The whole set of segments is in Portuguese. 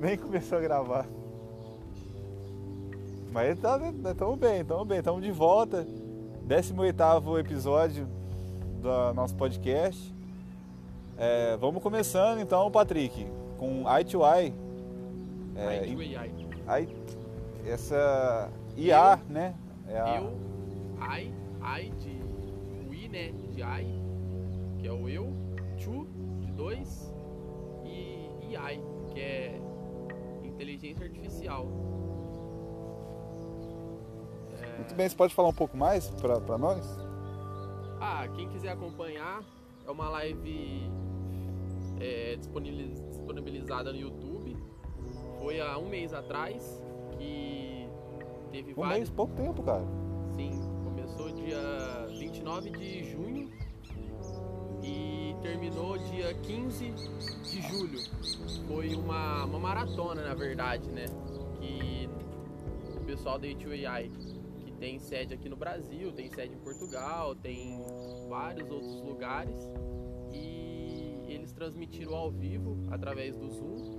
Nem começou a gravar. Mas estamos tá, bem, estamos bem, estamos de volta. 18 episódio do nosso podcast. É, vamos começando então, Patrick, com Eye to Eye. É, eye to AI. I, essa IA, eu, né? É a... Eu, I, I de I, né? De I, que é o eu, to, de dois, e AI, que é inteligência artificial. É... Muito bem, você pode falar um pouco mais para nós? Ah, quem quiser acompanhar, é uma live é, disponibilizada no YouTube. Foi há um mês atrás que teve um vários... mês, pouco tempo, cara. Sim, começou dia 29 de junho terminou dia 15 de julho. Foi uma, uma maratona, na verdade, né? Que o pessoal da A2AI, que tem sede aqui no Brasil, tem sede em Portugal, tem vários outros lugares, e eles transmitiram ao vivo, através do Zoom,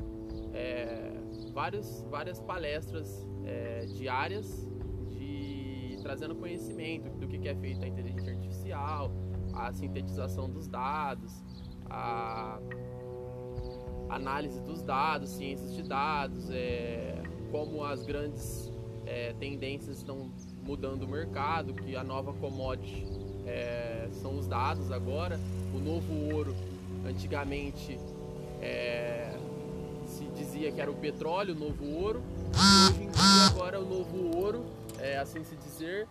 é, vários, várias palestras é, diárias de trazendo conhecimento do que é feito a inteligência artificial, a sintetização dos dados, a análise dos dados, ciências de dados, é, como as grandes é, tendências estão mudando o mercado, que a nova commodity é, são os dados agora, o novo ouro antigamente é, se dizia que era o petróleo, o novo ouro, hoje em dia agora o novo ouro, é, assim se dizer,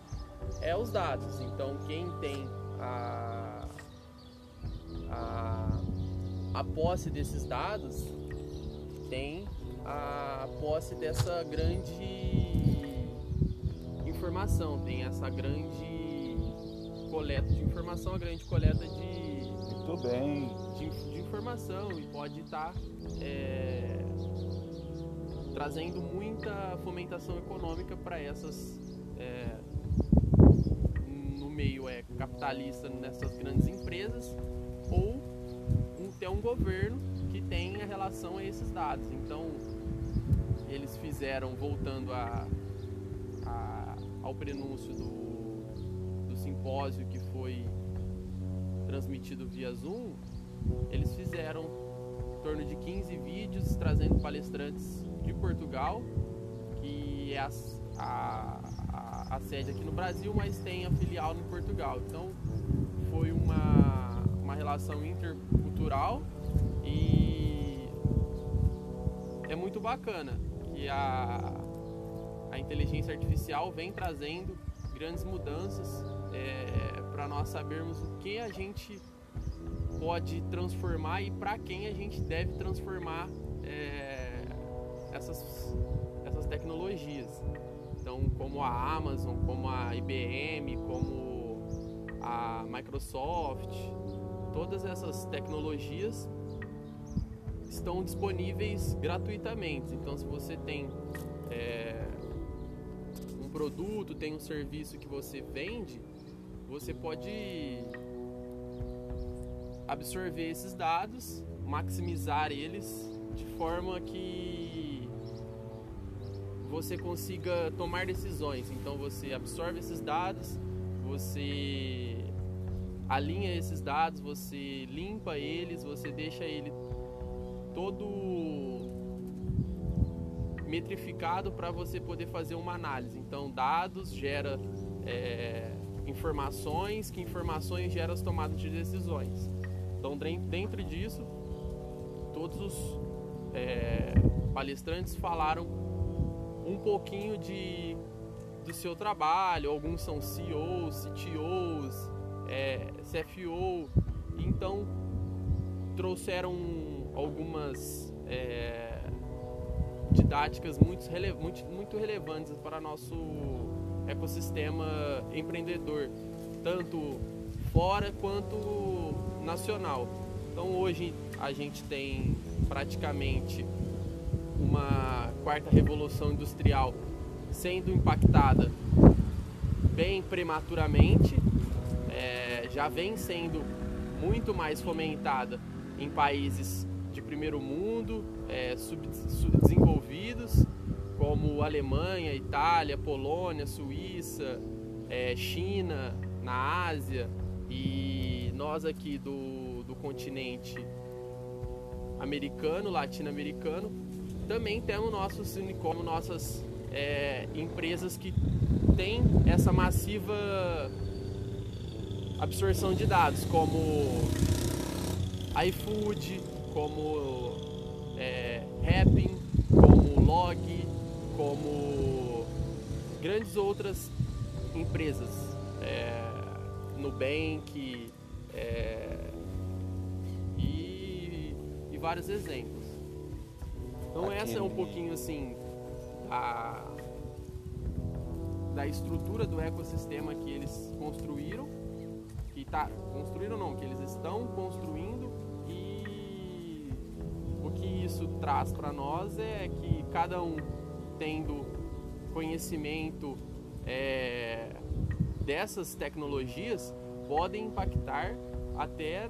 é os dados. Então quem tem a, a, a posse desses dados tem a posse dessa grande informação, tem essa grande coleta de informação, a grande coleta de, Muito bem. de, de informação e pode estar é, trazendo muita fomentação econômica para essas é, meio é capitalista nessas grandes empresas ou ter um governo que tenha relação a esses dados. Então eles fizeram, voltando a, a, ao prenúncio do, do simpósio que foi transmitido via Zoom, eles fizeram em torno de 15 vídeos trazendo palestrantes de Portugal, que é a, a a sede aqui no Brasil, mas tem a filial no Portugal. Então foi uma, uma relação intercultural e é muito bacana que a, a inteligência artificial vem trazendo grandes mudanças é, para nós sabermos o que a gente pode transformar e para quem a gente deve transformar é, essas, essas tecnologias. Então, como a Amazon, como a IBM, como a Microsoft, todas essas tecnologias estão disponíveis gratuitamente. Então, se você tem é, um produto, tem um serviço que você vende, você pode absorver esses dados, maximizar eles de forma que você consiga tomar decisões. Então você absorve esses dados, você alinha esses dados, você limpa eles, você deixa ele todo metrificado para você poder fazer uma análise. Então dados gera é, informações, que informações geram as tomadas de decisões. Então dentro disso, todos os é, palestrantes falaram um pouquinho de do seu trabalho. Alguns são CEOs, CTOs, é, CFO. Então trouxeram algumas é, didáticas muito, muito, muito relevantes para nosso ecossistema empreendedor, tanto fora quanto nacional. Então hoje a gente tem praticamente uma quarta revolução industrial sendo impactada bem prematuramente, é, já vem sendo muito mais fomentada em países de primeiro mundo, é, subdesenvolvidos, como Alemanha, Itália, Polônia, Suíça, é, China, na Ásia e nós aqui do, do continente americano, latino-americano, também temos nossos unicórnios, nossas é, empresas que têm essa massiva absorção de dados, como iFood, como é, Happn, como Log, como grandes outras empresas, é, Nubank é, e, e vários exemplos. Então Aqui. essa é um pouquinho assim a, da estrutura do ecossistema que eles construíram, que tá construíram não, que eles estão construindo e o que isso traz para nós é que cada um tendo conhecimento é, dessas tecnologias podem impactar até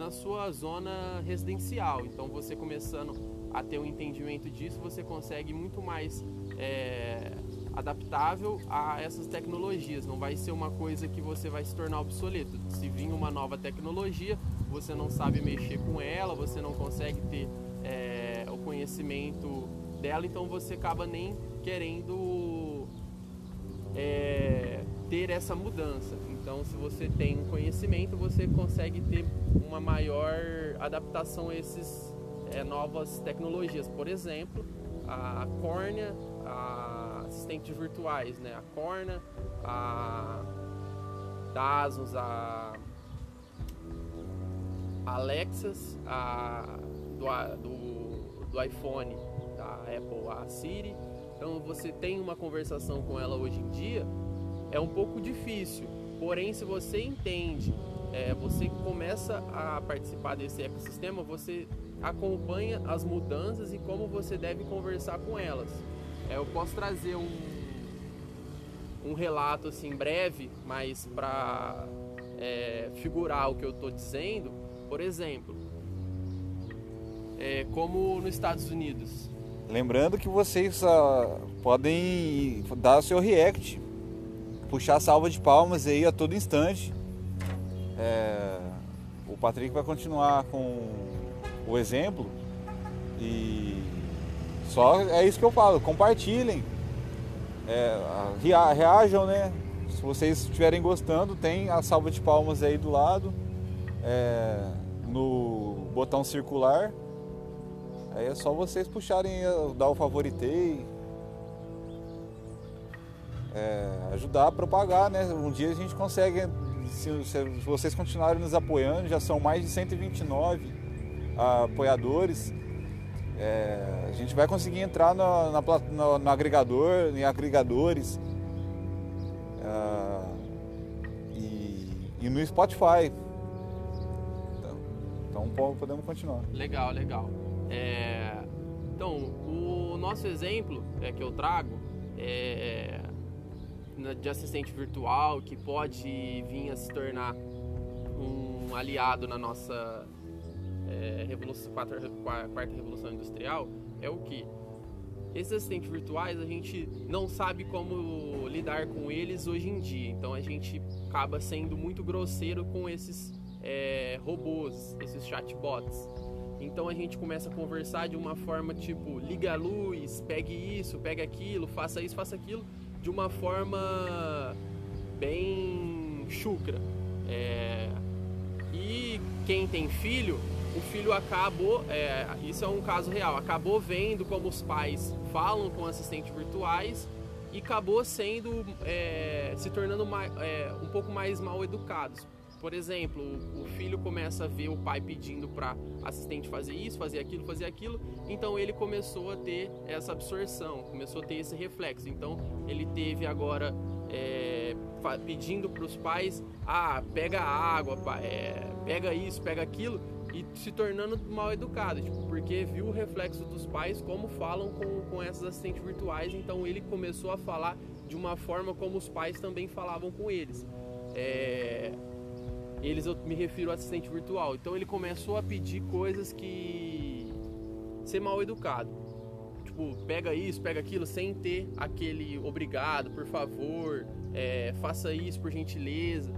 na sua zona residencial. Então, você começando a ter um entendimento disso, você consegue muito mais é, adaptável a essas tecnologias. Não vai ser uma coisa que você vai se tornar obsoleto. Se vir uma nova tecnologia, você não sabe mexer com ela, você não consegue ter é, o conhecimento dela, então você acaba nem querendo é, ter essa mudança. Então, se você tem um conhecimento, você consegue ter uma maior adaptação a essas é, novas tecnologias. Por exemplo, a córnea, a assistentes virtuais, né? A Corna, a da Asus, a Alexas, a do, do, do iPhone, da Apple, a Siri. Então você tem uma conversação com ela hoje em dia, é um pouco difícil. Porém, se você entende, é, você começa a participar desse ecossistema, você acompanha as mudanças e como você deve conversar com elas. É, eu posso trazer um, um relato assim breve, mas para é, figurar o que eu estou dizendo. Por exemplo, é, como nos Estados Unidos. Lembrando que vocês uh, podem dar seu react puxar salva de palmas aí a todo instante. É, o Patrick vai continuar com o exemplo e só é isso que eu falo, compartilhem, é, reajam, né? Se vocês estiverem gostando, tem a salva de palmas aí do lado, é, no botão circular. Aí é só vocês puxarem, dar o favoritei, é, ajudar a propagar, né? Um dia a gente consegue, se, se, vocês continuarem nos apoiando, já são mais de 129 apoiadores. É, a gente vai conseguir entrar no, na, no, no agregador, em agregadores é, e, e, no Spotify. Então, então podemos continuar. Legal, legal. É, então, o nosso exemplo é, que eu trago é, de assistente virtual que pode vir a se tornar um aliado na nossa é, revolução, quarta, quarta revolução industrial é o que? Esses assistentes virtuais a gente não sabe como lidar com eles hoje em dia, então a gente acaba sendo muito grosseiro com esses é, robôs, esses chatbots. Então a gente começa a conversar de uma forma tipo: liga a luz, pegue isso, pegue aquilo, faça isso, faça aquilo de uma forma bem chucra. É, e quem tem filho, o filho acabou, é, isso é um caso real, acabou vendo como os pais falam com assistentes virtuais e acabou sendo, é, se tornando mais, é, um pouco mais mal educados. Por exemplo, o filho começa a ver o pai pedindo para assistente fazer isso, fazer aquilo, fazer aquilo, então ele começou a ter essa absorção, começou a ter esse reflexo. Então ele teve agora é, pedindo para os pais: ah, pega água, é, pega isso, pega aquilo, e se tornando mal educado, tipo, porque viu o reflexo dos pais como falam com, com essas assistentes virtuais, então ele começou a falar de uma forma como os pais também falavam com eles. É, eles eu me refiro ao assistente virtual. Então ele começou a pedir coisas que ser mal educado. Tipo, pega isso, pega aquilo, sem ter aquele obrigado, por favor, é, faça isso por gentileza.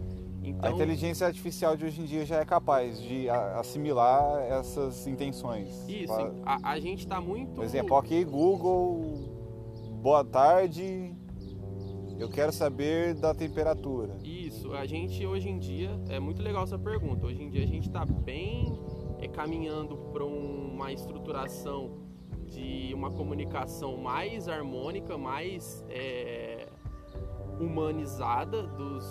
Então, a inteligência artificial de hoje em dia já é capaz de assimilar essas intenções. Isso, a, a gente está muito. Por exemplo, ok, Google, boa tarde, eu quero saber da temperatura. Isso, a gente hoje em dia, é muito legal essa pergunta. Hoje em dia a gente está bem é, caminhando para uma estruturação de uma comunicação mais harmônica, mais é, humanizada dos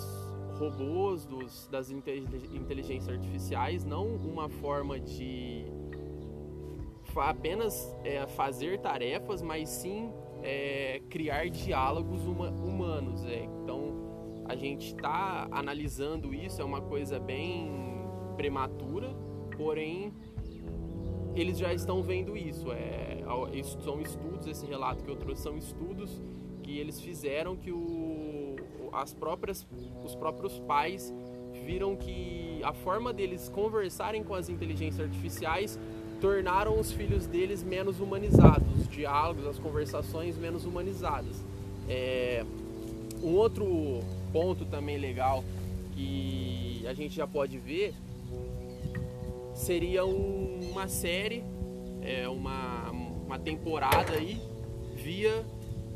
robôs, dos, das inteligências artificiais, não uma forma de apenas é, fazer tarefas, mas sim é, criar diálogos uma, humanos. É. Então a gente está analisando isso, é uma coisa bem prematura, porém eles já estão vendo isso. É, são estudos, esse relato que eu trouxe são estudos que eles fizeram que o, as próprias, os próprios pais viram que a forma deles conversarem com as inteligências artificiais tornaram os filhos deles menos humanizados, os diálogos, as conversações menos humanizadas. É, um outro ponto também legal que a gente já pode ver seria um, uma série, é, uma, uma temporada aí via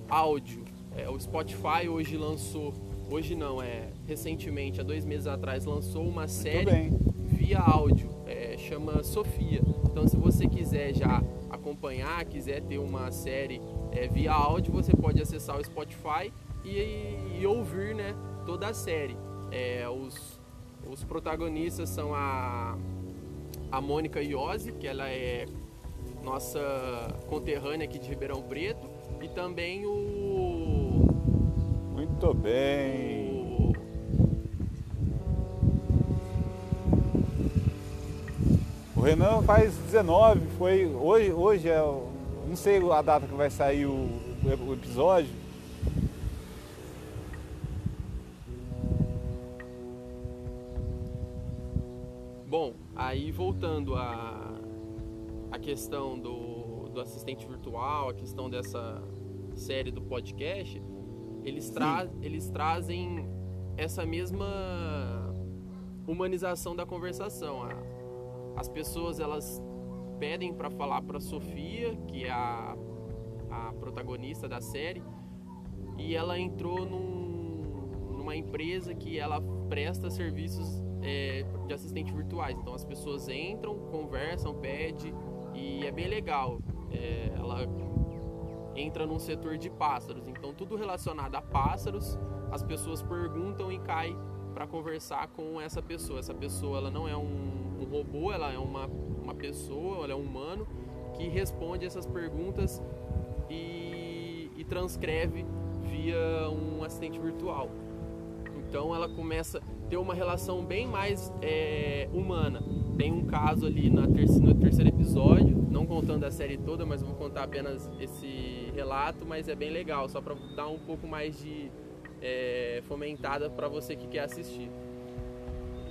áudio. É, o Spotify hoje lançou, hoje não, é recentemente, há dois meses atrás, lançou uma série via áudio, é, chama Sofia. Então, se você quiser já acompanhar, quiser ter uma série é, via áudio, você pode acessar o Spotify e, e ouvir né, toda a série. É, os, os protagonistas são a, a Mônica Iose, que ela é nossa conterrânea aqui de Ribeirão Preto, e também o. Muito bem! Renan faz 19, foi hoje, hoje é, não sei a data que vai sair o, o episódio. Aí voltando a, a questão do, do assistente virtual, a questão dessa série do podcast, eles, tra eles trazem essa mesma humanização da conversação. As pessoas elas pedem para falar para Sofia, que é a, a protagonista da série, e ela entrou num, numa empresa que ela presta serviços é, de assistente virtuais. Então as pessoas entram, conversam, pedem e é bem legal. É, ela entra num setor de pássaros, então tudo relacionado a pássaros, as pessoas perguntam e cai para conversar com essa pessoa. Essa pessoa ela não é um um robô, ela é uma, uma pessoa, ela é um humano que responde essas perguntas e, e transcreve via um assistente virtual. Então ela começa ter uma relação bem mais é, humana. Tem um caso ali na no terceiro episódio, não contando a série toda, mas vou contar apenas esse relato, mas é bem legal, só para dar um pouco mais de é, fomentada para você que quer assistir.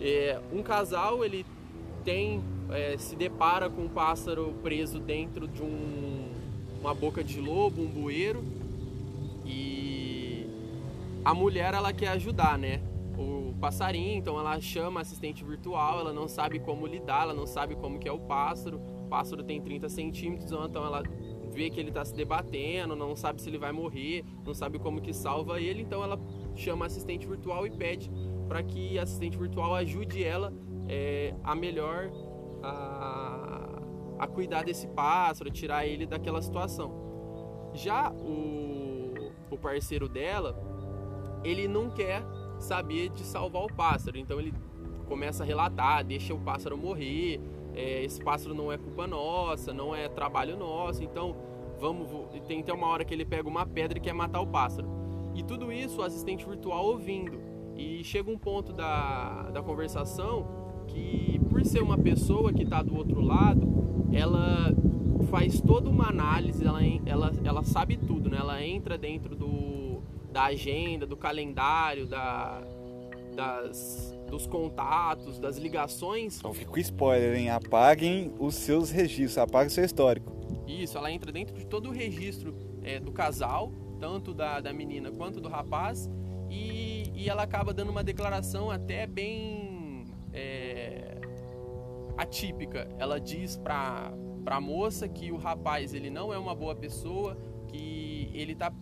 É, um casal ele tem é, se depara com um pássaro preso dentro de um, uma boca de lobo, um bueiro, e a mulher ela quer ajudar, né? O passarinho, então ela chama assistente virtual, ela não sabe como lidar, ela não sabe como que é o pássaro. O pássaro tem 30 centímetros, então ela vê que ele está se debatendo, não sabe se ele vai morrer, não sabe como que salva ele, então ela chama assistente virtual e pede para que a assistente virtual ajude ela é, a melhor a, a cuidar desse pássaro, tirar ele daquela situação. Já o, o parceiro dela, ele não quer saber de salvar o pássaro, então ele começa a relatar, deixa o pássaro morrer, é, esse pássaro não é culpa nossa, não é trabalho nosso, então vamos. Tem até uma hora que ele pega uma pedra e quer matar o pássaro. E tudo isso o assistente virtual ouvindo. E chega um ponto da, da conversação que por ser uma pessoa que está do outro lado, ela faz toda uma análise, ela, ela, ela sabe tudo, né? Ela entra dentro do, da agenda, do calendário, da, das, dos contatos, das ligações. Então fica o spoiler, hein? Apaguem os seus registros, apaguem o seu histórico. Isso, ela entra dentro de todo o registro é, do casal, tanto da, da menina quanto do rapaz, e, e ela acaba dando uma declaração até bem é, atípica. Ela diz pra, pra moça que o rapaz ele não é uma boa pessoa, que ele tá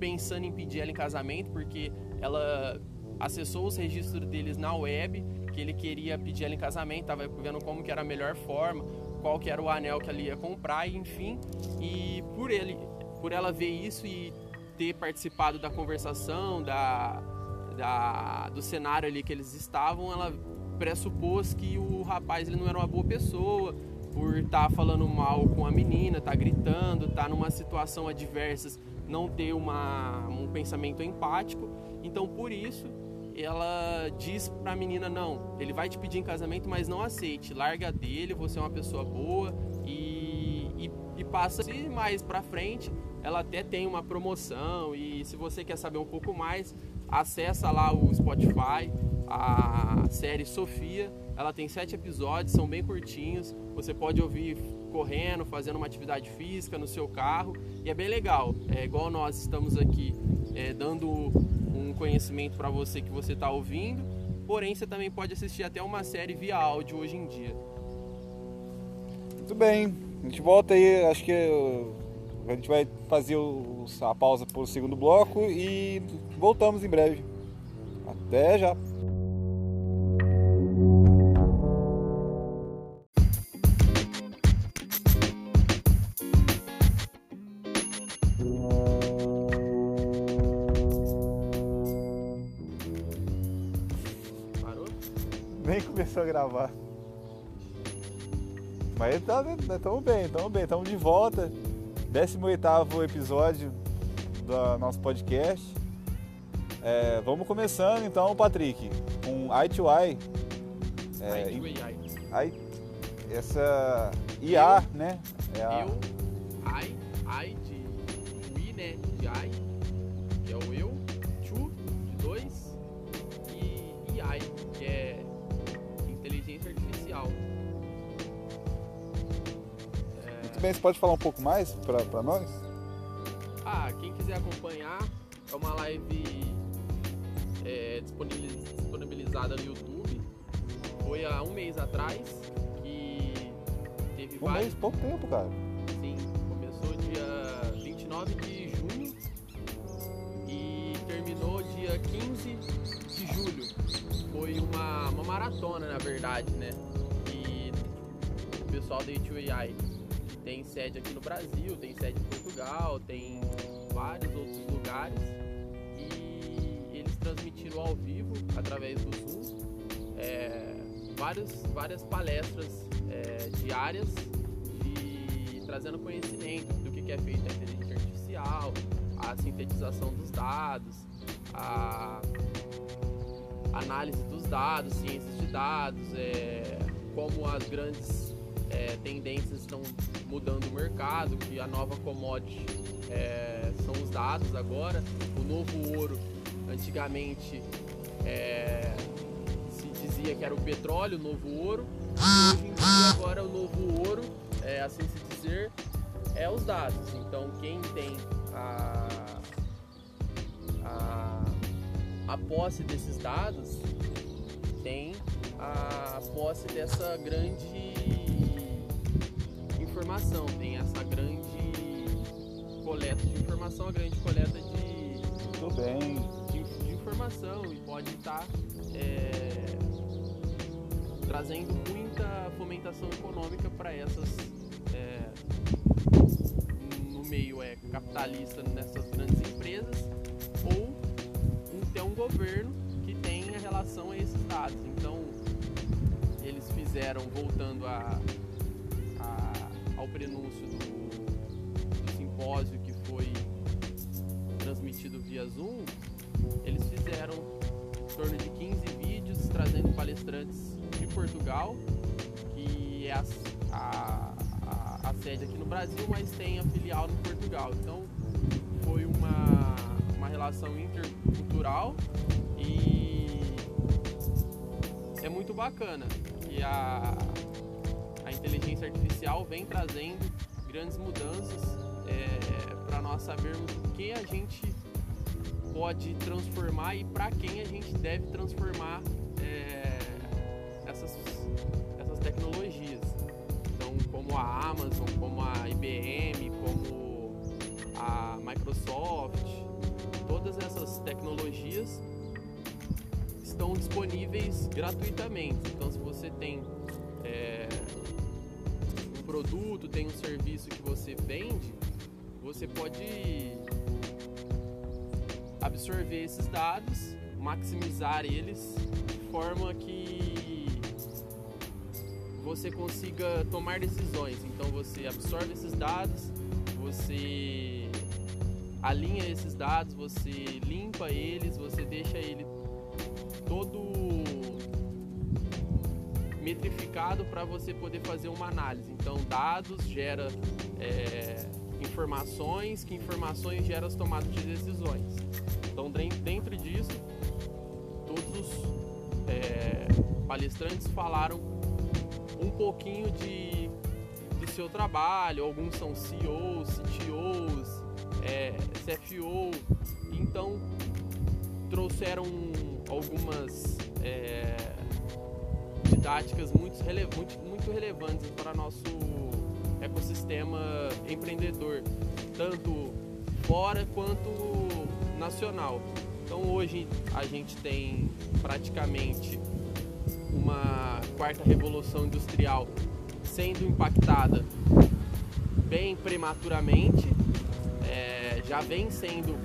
pensando em pedir ela em casamento porque ela acessou os registros deles na web, que ele queria pedir ela em casamento, estava vendo como que era a melhor forma, qual que era o anel que ela ia comprar, enfim. E por ele, por ela ver isso e ter participado da conversação, da, da do cenário ali que eles estavam, ela pressupôs que o rapaz ele não era uma boa pessoa, por estar tá falando mal com a menina, tá gritando, tá numa situação adversa, não ter uma, um pensamento empático. Então, por isso, ela diz para a menina: não, ele vai te pedir em casamento, mas não aceite, larga dele, você é uma pessoa boa e, e, e passa mais para frente. Ela até tem uma promoção e se você quer saber um pouco mais, acessa lá o Spotify, a série Sofia. Ela tem sete episódios, são bem curtinhos. Você pode ouvir correndo, fazendo uma atividade física no seu carro e é bem legal. É igual nós estamos aqui é, dando um conhecimento para você que você está ouvindo. Porém, você também pode assistir até uma série via áudio hoje em dia. Muito bem, a gente volta aí. Acho que a gente vai fazer a pausa para o segundo bloco e voltamos em breve. Até já! Começou a gravar. Mas estamos tá, bem, estamos bem, estamos de volta. 18 episódio do nosso podcast. É, vamos começando então, Patrick, com Eye to. É, I, essa IA, eu, né? É a... Eu, bem, você pode falar um pouco mais para nós? Ah, quem quiser acompanhar, é uma live é, disponibilizada no YouTube. Foi há um mês atrás que teve um vários... mês, pouco tempo, cara. Sim, começou dia 29 de junho e terminou dia 15 de julho foi uma, uma maratona, na verdade, né? E o pessoal da U2AI tem sede aqui no Brasil, tem sede em Portugal, tem vários outros lugares. E eles transmitiram ao vivo, através do Zoom, é, várias palestras é, diárias de, trazendo conhecimento do que é feito a inteligência artificial, a sintetização dos dados, a análise dos dados, ciências de dados, é, como as grandes é, tendências estão mudando o mercado, que a nova commodity é, são os dados agora, o novo ouro antigamente é, se dizia que era o petróleo, o novo ouro, e hoje em dia agora o novo ouro, é, assim se dizer, é os dados. Então quem tem a a posse desses dados tem a posse dessa grande informação, tem essa grande coleta de informação, a grande coleta de, Tudo bem. de, de informação e pode estar é, trazendo muita fomentação econômica para essas é, no meio é capitalista nessas grandes empresas ou ter um governo que tenha relação a esses dados. Então, eles fizeram, voltando a ao prenúncio do, do simpósio que foi transmitido via Zoom, eles fizeram em torno de 15 vídeos trazendo palestrantes de Portugal, que é a, a, a, sede aqui no Brasil, mas tem a filial no Portugal. Então, foi uma, uma relação intercultural e é muito bacana a, a artificial vem trazendo grandes mudanças é, para nós sabermos o que a gente pode transformar e para quem a gente deve transformar é, essas, essas tecnologias. Então, como a Amazon, como a IBM, como a Microsoft, todas essas tecnologias estão disponíveis gratuitamente. Então, se você tem produto, tem um serviço que você vende, você pode absorver esses dados, maximizar eles de forma que você consiga tomar decisões. Então você absorve esses dados, você alinha esses dados, você limpa eles, você deixa ele todo metrificado para você poder fazer uma análise. Então dados gera é, informações, que informações geram as tomadas de decisões. Então, dentro disso, todos os é, palestrantes falaram um pouquinho de, do seu trabalho. Alguns são CEOs, CTOs, é, CFO. Então, trouxeram algumas é, didáticas muito, rele muito, relevantes para nosso ecossistema empreendedor, tanto fora quanto nacional. Então hoje a gente tem praticamente uma quarta revolução industrial sendo impactada bem prematuramente, é, já vem sendo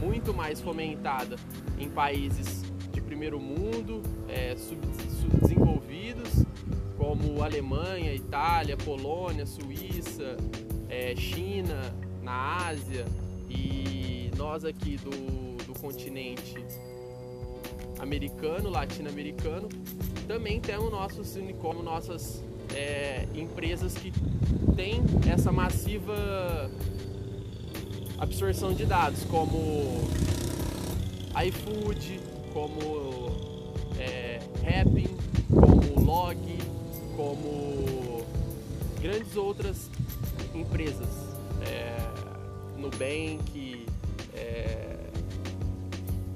muito mais fomentada em países de primeiro mundo, é, subdesenvolvidos, como Alemanha, Itália, Polônia, Suíça, é, China, na Ásia e nós aqui do, do continente americano, latino-americano, também temos nossos unicórnios, nossas é, empresas que têm essa massiva absorção de dados, como iFood, como é, Happn, como Log, como grandes outras empresas, é, Nubank é,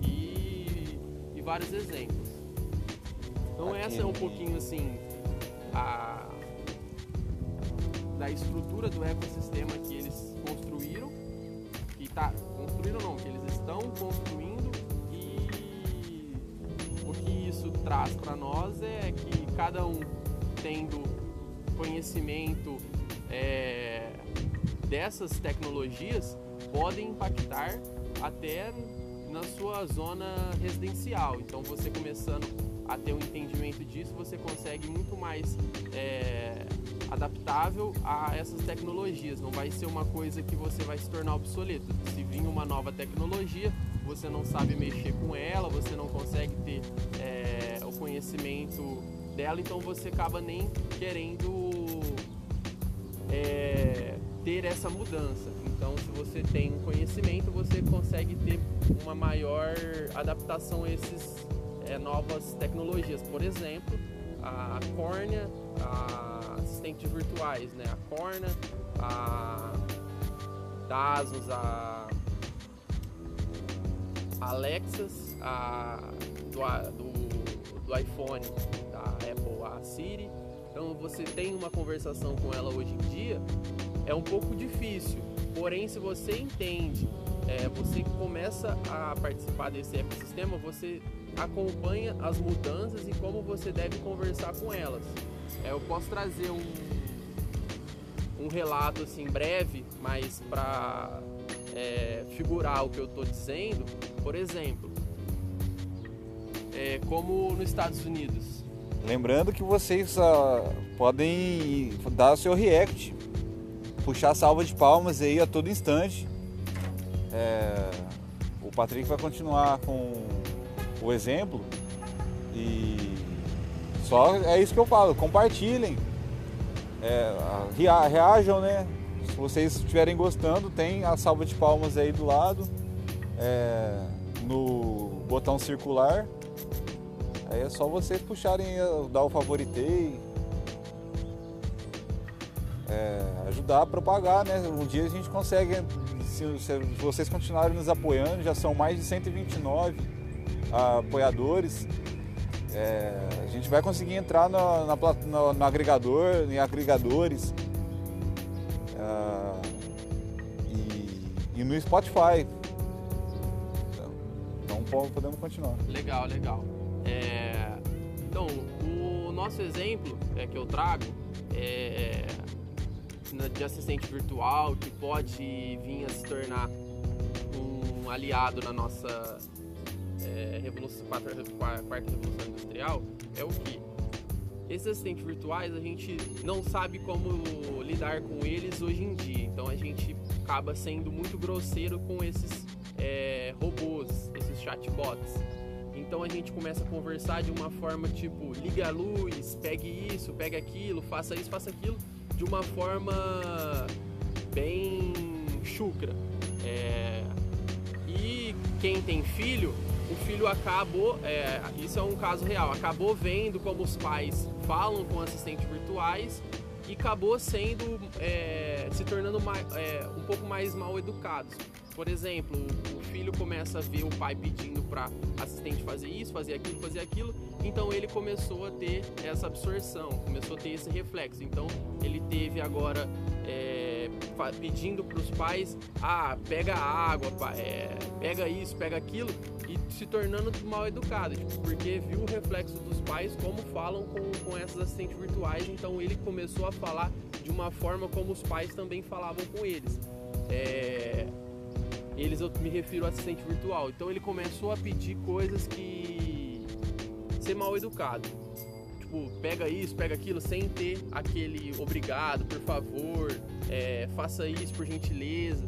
e, e, vários exemplos. Então Aqui essa é um pouquinho assim a da estrutura do ecossistema que eles construíram e tá construíram não, que eles estão construindo e o que isso traz para nós é que cada um tendo conhecimento é, dessas tecnologias podem impactar até na sua zona residencial. Então, você começando a ter um entendimento disso, você consegue muito mais é, adaptável a essas tecnologias. Não vai ser uma coisa que você vai se tornar obsoleto. Se vir uma nova tecnologia, você não sabe mexer com ela, você não consegue ter é, o conhecimento dela, então você acaba nem querendo é, ter essa mudança. Então, se você tem um conhecimento, você consegue ter uma maior adaptação a essas é, novas tecnologias. Por exemplo, a córnea, a assistentes virtuais, né? A Corna, a Dasos, a Alexas, a do, do, do iPhone, Apple, a Siri. Então você tem uma conversação com ela hoje em dia, é um pouco difícil. Porém, se você entende, é, você começa a participar desse ecossistema, você acompanha as mudanças e como você deve conversar com elas. É, eu posso trazer um, um relato assim breve, mas para é, figurar o que eu estou dizendo. Por exemplo, é, como nos Estados Unidos. Lembrando que vocês uh, podem dar o seu react, puxar salva de palmas aí a todo instante. É, o Patrick vai continuar com o exemplo e só é isso que eu falo, compartilhem, é, reajam, né? Se vocês estiverem gostando, tem a salva de palmas aí do lado, é, no botão circular. Aí é só vocês puxarem, dar o favoritei, é, ajudar a propagar, né? Um dia a gente consegue, se, se, vocês continuarem nos apoiando, já são mais de 129 apoiadores. É, a gente vai conseguir entrar no, na, no, no agregador, em agregadores uh, e, e, no Spotify. Então, então podemos continuar. Legal, legal. É, então, o nosso exemplo é, que eu trago é de assistente virtual que pode vir a se tornar um aliado na nossa é, revolução, quarta, quarta revolução industrial é o que? Esses assistentes virtuais a gente não sabe como lidar com eles hoje em dia, então a gente acaba sendo muito grosseiro com esses é, robôs, esses chatbots. Então a gente começa a conversar de uma forma tipo, liga a luz, pegue isso, pegue aquilo, faça isso, faça aquilo, de uma forma bem chucra. É... E quem tem filho, o filho acabou, é... isso é um caso real, acabou vendo como os pais falam com assistentes virtuais e acabou sendo, é... se tornando mais, é, um pouco mais mal educados. Por exemplo, o filho começa a ver o pai pedindo para assistente fazer isso, fazer aquilo, fazer aquilo, então ele começou a ter essa absorção, começou a ter esse reflexo. Então ele teve agora é, pedindo para os pais, ah, pega água, é, pega isso, pega aquilo, e se tornando mal educado, tipo, porque viu o reflexo dos pais como falam com, com essas assistentes virtuais, então ele começou a falar de uma forma como os pais também falavam com eles. É, eles eu me refiro ao assistente virtual. Então ele começou a pedir coisas que ser mal educado. Tipo, pega isso, pega aquilo, sem ter aquele obrigado, por favor, é, faça isso por gentileza.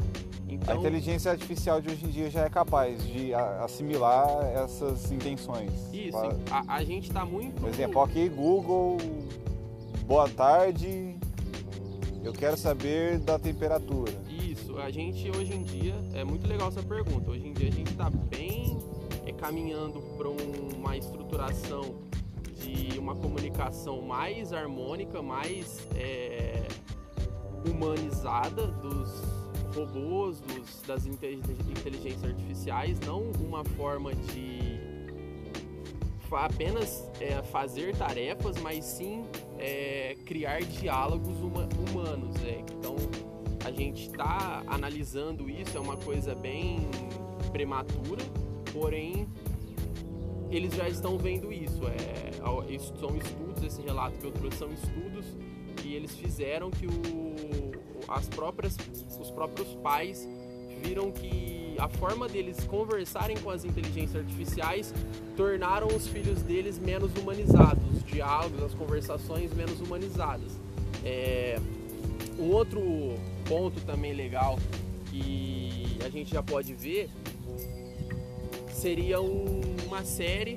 Então, a inteligência artificial de hoje em dia já é capaz de assimilar essas intenções. Isso, a, a gente está muito. Por exemplo, ok, Google, boa tarde, eu quero saber da temperatura isso. A gente hoje em dia, é muito legal essa pergunta. Hoje em dia a gente está bem é, caminhando para uma estruturação de uma comunicação mais harmônica, mais é, humanizada dos robôs, dos, das inteligências artificiais, não uma forma de apenas é, fazer tarefas, mas sim é, criar diálogos uma, humanos. Gente está analisando isso, é uma coisa bem prematura, porém eles já estão vendo isso. É, são estudos, esse relato que eu trouxe são estudos que eles fizeram que o, as próprias, os próprios pais viram que a forma deles conversarem com as inteligências artificiais tornaram os filhos deles menos humanizados, os diálogos, as conversações menos humanizadas. É, um outro ponto também legal que a gente já pode ver seria um, uma série,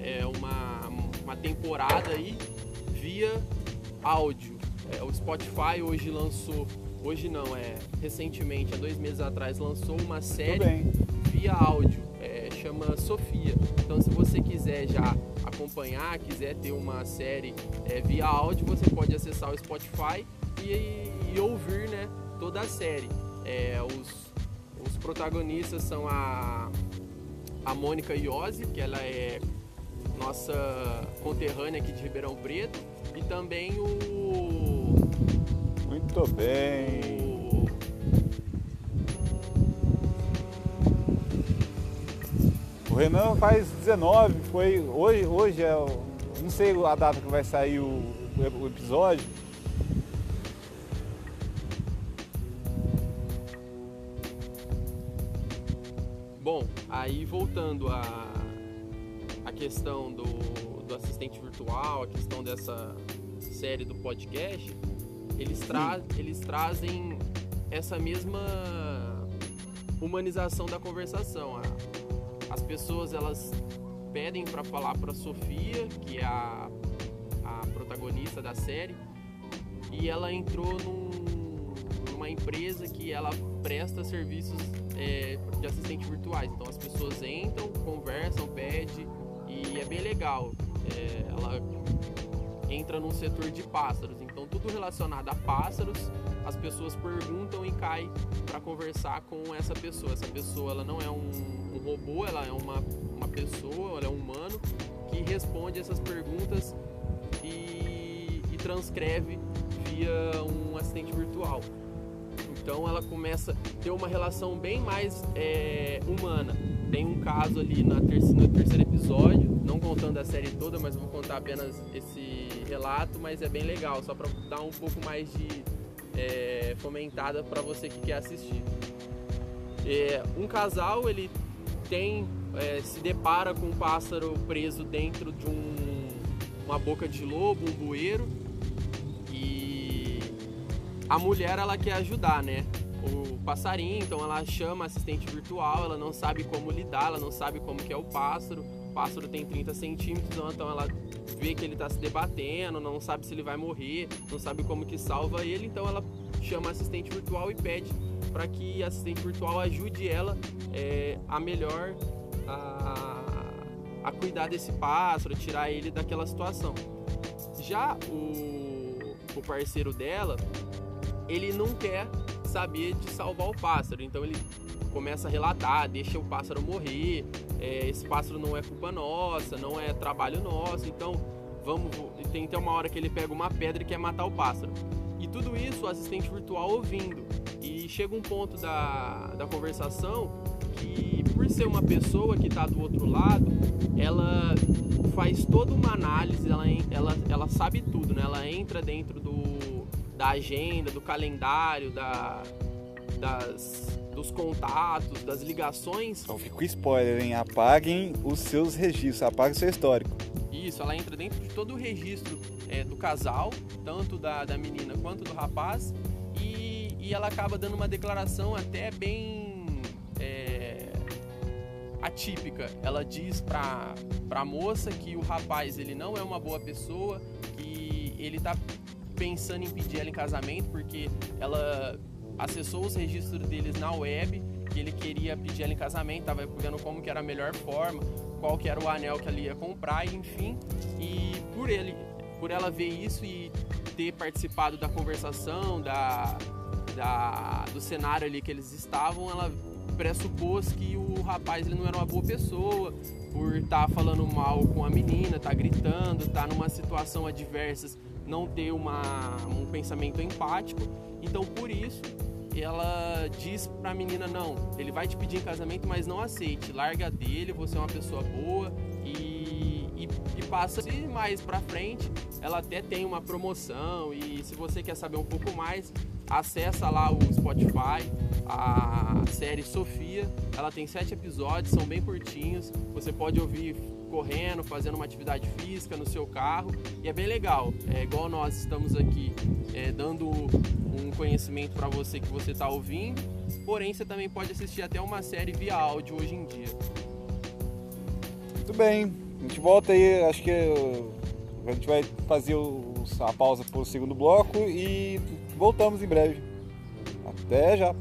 é, uma, uma temporada aí via áudio. É, o Spotify hoje lançou, hoje não, é recentemente, há dois meses atrás, lançou uma série via áudio, é, chama Sofia. Então se você quiser já acompanhar, quiser ter uma série é, via áudio, você pode acessar o Spotify e, e ouvir né, toda a série. É, os, os protagonistas são a, a Mônica Iose, que ela é nossa conterrânea aqui de Ribeirão Preto, e também o. Muito bem! O, Renan faz 19, foi. Hoje, hoje é. Não sei a data que vai sair o, o episódio Aí voltando a, a questão do, do assistente virtual, a questão dessa série do podcast, eles, tra eles trazem essa mesma humanização da conversação. As pessoas elas pedem para falar para Sofia, que é a, a protagonista da série, e ela entrou num, numa empresa que ela presta serviços é, de assistentes virtuais. Então as pessoas entram, conversam, pedem e, é bem legal. É, ela entra num setor de pássaros, então tudo relacionado a pássaros, as pessoas perguntam e caem para conversar com essa pessoa. Essa pessoa ela não é um, um robô, ela é uma, uma pessoa, ela é um humano que responde essas perguntas e, e transcreve via um assistente virtual. Então ela começa a ter uma relação bem mais é, humana. Tem um caso ali na no terceiro episódio, não contando a série toda, mas vou contar apenas esse relato, mas é bem legal, só para dar um pouco mais de é, fomentada para você que quer assistir. É, um casal ele tem é, se depara com um pássaro preso dentro de um, uma boca de lobo, um bueiro, a mulher ela quer ajudar, né? O passarinho, então ela chama assistente virtual, ela não sabe como lidar, ela não sabe como que é o pássaro. O pássaro tem 30 centímetros, então ela vê que ele está se debatendo, não sabe se ele vai morrer, não sabe como que salva ele, então ela chama assistente virtual e pede para que a assistente virtual ajude ela é, a melhor a, a cuidar desse pássaro, tirar ele daquela situação. Já o, o parceiro dela, ele não quer saber de salvar o pássaro, então ele começa a relatar, deixa o pássaro morrer, é, esse pássaro não é culpa nossa, não é trabalho nosso, então vamos. Tem até uma hora que ele pega uma pedra e quer matar o pássaro. E tudo isso o assistente virtual ouvindo. E chega um ponto da, da conversação que, por ser uma pessoa que está do outro lado, ela faz toda uma análise, ela, ela, ela sabe tudo, né? Ela entra dentro do, da agenda, do calendário, da, das, dos contatos, das ligações. Então fica o spoiler, hein? Apaguem os seus registros, apaguem o seu histórico. Isso, ela entra dentro de todo o registro é, do casal, tanto da, da menina quanto do rapaz, e, e ela acaba dando uma declaração até bem é, atípica. Ela diz pra, pra moça que o rapaz ele não é uma boa pessoa, que ele tá pensando em pedir ela em casamento porque ela acessou os registros deles na web, que ele queria pedir ela em casamento, estava vendo como que era a melhor forma, qual que era o anel que ela ia comprar, enfim. E por ele, por ela ver isso e ter participado da conversação, da, da do cenário ali que eles estavam, ela pressupôs que o rapaz ele não era uma boa pessoa, por estar tá falando mal com a menina, tá gritando, tá numa situação adversa, não ter uma, um pensamento empático. Então, por isso, ela diz pra menina: não, ele vai te pedir em casamento, mas não aceite, larga dele, você é uma pessoa boa e, e, e passa e mais pra frente. Ela até tem uma promoção e se você quer saber um pouco mais, acessa lá o Spotify, a série Sofia. Ela tem sete episódios, são bem curtinhos. Você pode ouvir correndo, fazendo uma atividade física no seu carro e é bem legal. É igual nós estamos aqui é, dando um conhecimento para você que você está ouvindo, porém você também pode assistir até uma série via áudio hoje em dia. Muito bem, a gente volta aí, acho que a gente vai fazer a pausa para o segundo bloco e voltamos em breve. Até já!